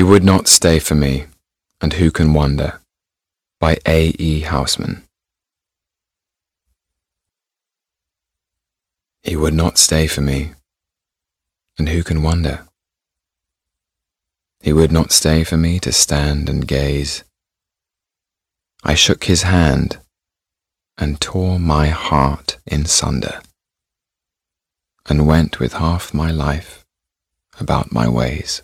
He would not stay for me, and who can wonder? By A. E. Housman. He would not stay for me, and who can wonder? He would not stay for me to stand and gaze. I shook his hand and tore my heart in sunder, and went with half my life about my ways.